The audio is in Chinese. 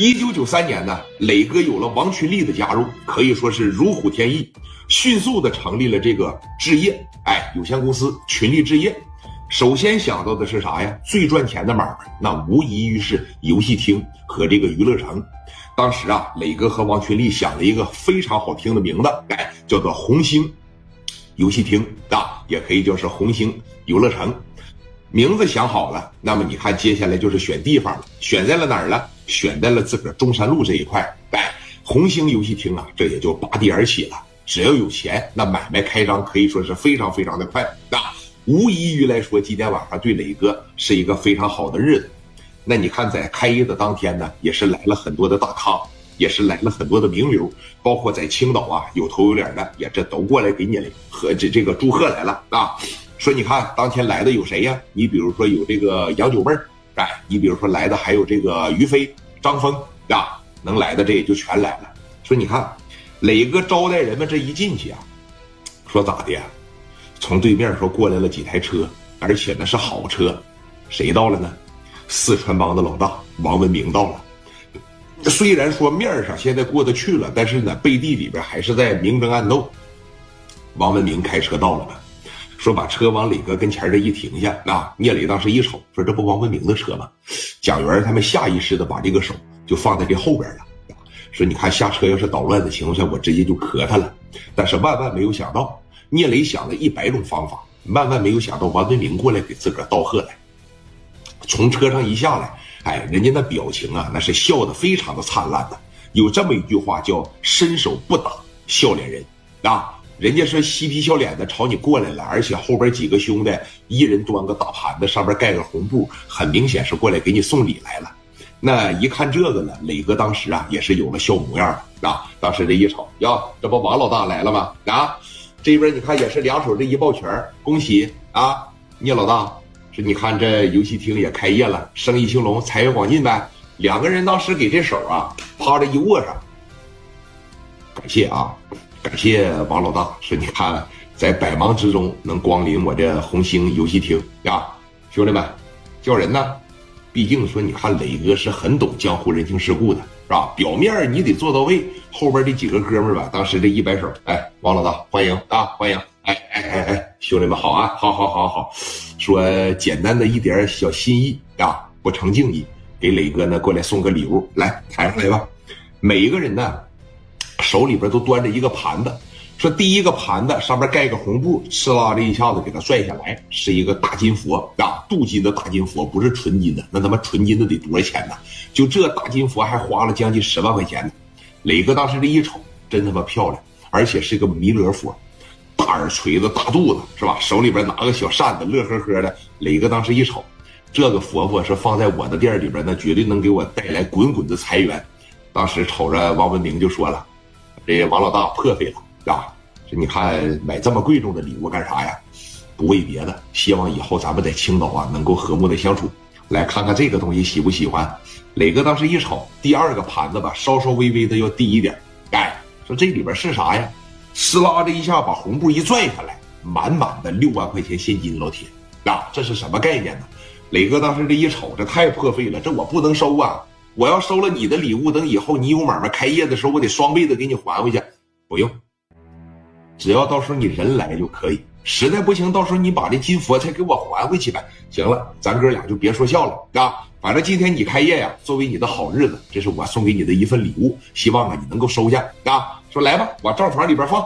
一九九三年呢，磊哥有了王群力的加入，可以说是如虎添翼，迅速的成立了这个置业哎有限公司群力置业。首先想到的是啥呀？最赚钱的买卖，那无疑于是游戏厅和这个娱乐城。当时啊，磊哥和王群力想了一个非常好听的名字，哎，叫做红星游戏厅啊，也可以叫是红星游乐 城。名字想好了，那么你看接下来就是选地方了，选在了哪儿了？选在了自个儿中山路这一块，哎，红星游戏厅啊，这也就拔地而起了。只要有钱，那买卖开张可以说是非常非常的快。那无异于来说，今天晚上对磊哥是一个非常好的日子。那你看，在开业的当天呢，也是来了很多的大咖，也是来了很多的名流，包括在青岛啊有头有脸的，也这都过来给你和这这个祝贺来了啊。说你看当天来的有谁呀？你比如说有这个杨九妹儿，哎，你比如说来的还有这个于飞。张峰啊，能来的这也就全来了。说你看，磊哥招待人们这一进去啊，说咋的？从对面说过来了几台车，而且呢是好车。谁到了呢？四川帮的老大王文明到了。虽然说面上现在过得去了，但是呢背地里边还是在明争暗斗。王文明开车到了吗？说把车往磊哥跟前这一停下，啊，聂磊当时一瞅，说这不王文明的车吗？蒋元他们下意识的把这个手就放在这后边了，说你看下车要是捣乱的情况下，我直接就磕他了。但是万万没有想到，聂磊想了一百种方法，万万没有想到王文明过来给自个儿道贺来。从车上一下来，哎，人家那表情啊，那是笑得非常的灿烂的。有这么一句话叫“伸手不打笑脸人”，啊。人家是嬉皮笑脸的朝你过来了，而且后边几个兄弟一人端个大盘子，上面盖个红布，很明显是过来给你送礼来了。那一看这个呢，磊哥当时啊也是有了笑模样啊。当时这一瞅，呀，这不王老大来了吗？啊，这边你看也是两手这一抱拳，恭喜啊，聂老大，说你看这游戏厅也开业了，生意兴隆，财源广进呗。两个人当时给这手啊趴着一握上，感谢啊。感谢王老大，说你看在百忙之中能光临我这红星游戏厅呀，兄弟们，叫人呢。毕竟说你看磊哥是很懂江湖人情世故的，是吧？表面你得做到位，后边这几个哥们儿吧，当时这一摆手，哎，王老大欢迎啊，欢迎，哎哎哎哎，兄弟们好啊，好好好好，说简单的一点小心意啊，不成敬意，给磊哥呢过来送个礼物，来抬上来吧，每一个人呢。手里边都端着一个盘子，说第一个盘子上面盖个红布，哧啦这一下子给他拽下来，是一个大金佛啊，镀金的大金佛，不是纯金的，那他妈纯金的得多少钱呢？就这大金佛还花了将近十万块钱呢。磊哥当时这一瞅，真他妈漂亮，而且是个弥勒佛，大耳垂子，大肚子，是吧？手里边拿个小扇子，乐呵呵的。磊哥当时一瞅，这个佛佛是放在我的店里边，那绝对能给我带来滚滚的财源。当时瞅着王文明就说了。这王老大破费了啊！这你看买这么贵重的礼物干啥呀？不为别的，希望以后咱们在青岛啊能够和睦的相处。来看看这个东西喜不喜欢？磊哥当时一瞅，第二个盘子吧，稍稍微微的要低一点。哎，说这里边是啥呀？哧啦的一下把红布一拽下来，满满的六万块钱现金，老铁啊，这是什么概念呢？磊哥当时这一瞅，这太破费了，这我不能收啊！我要收了你的礼物，等以后你有买卖开业的时候，我得双倍的给你还回去。不用，只要到时候你人来就可以。实在不行，到时候你把这金佛才给我还回去呗。行了，咱哥俩就别说笑了啊！反正今天你开业呀，作为你的好日子，这是我送给你的一份礼物，希望啊你能够收下啊。说来吧，往账房里边放。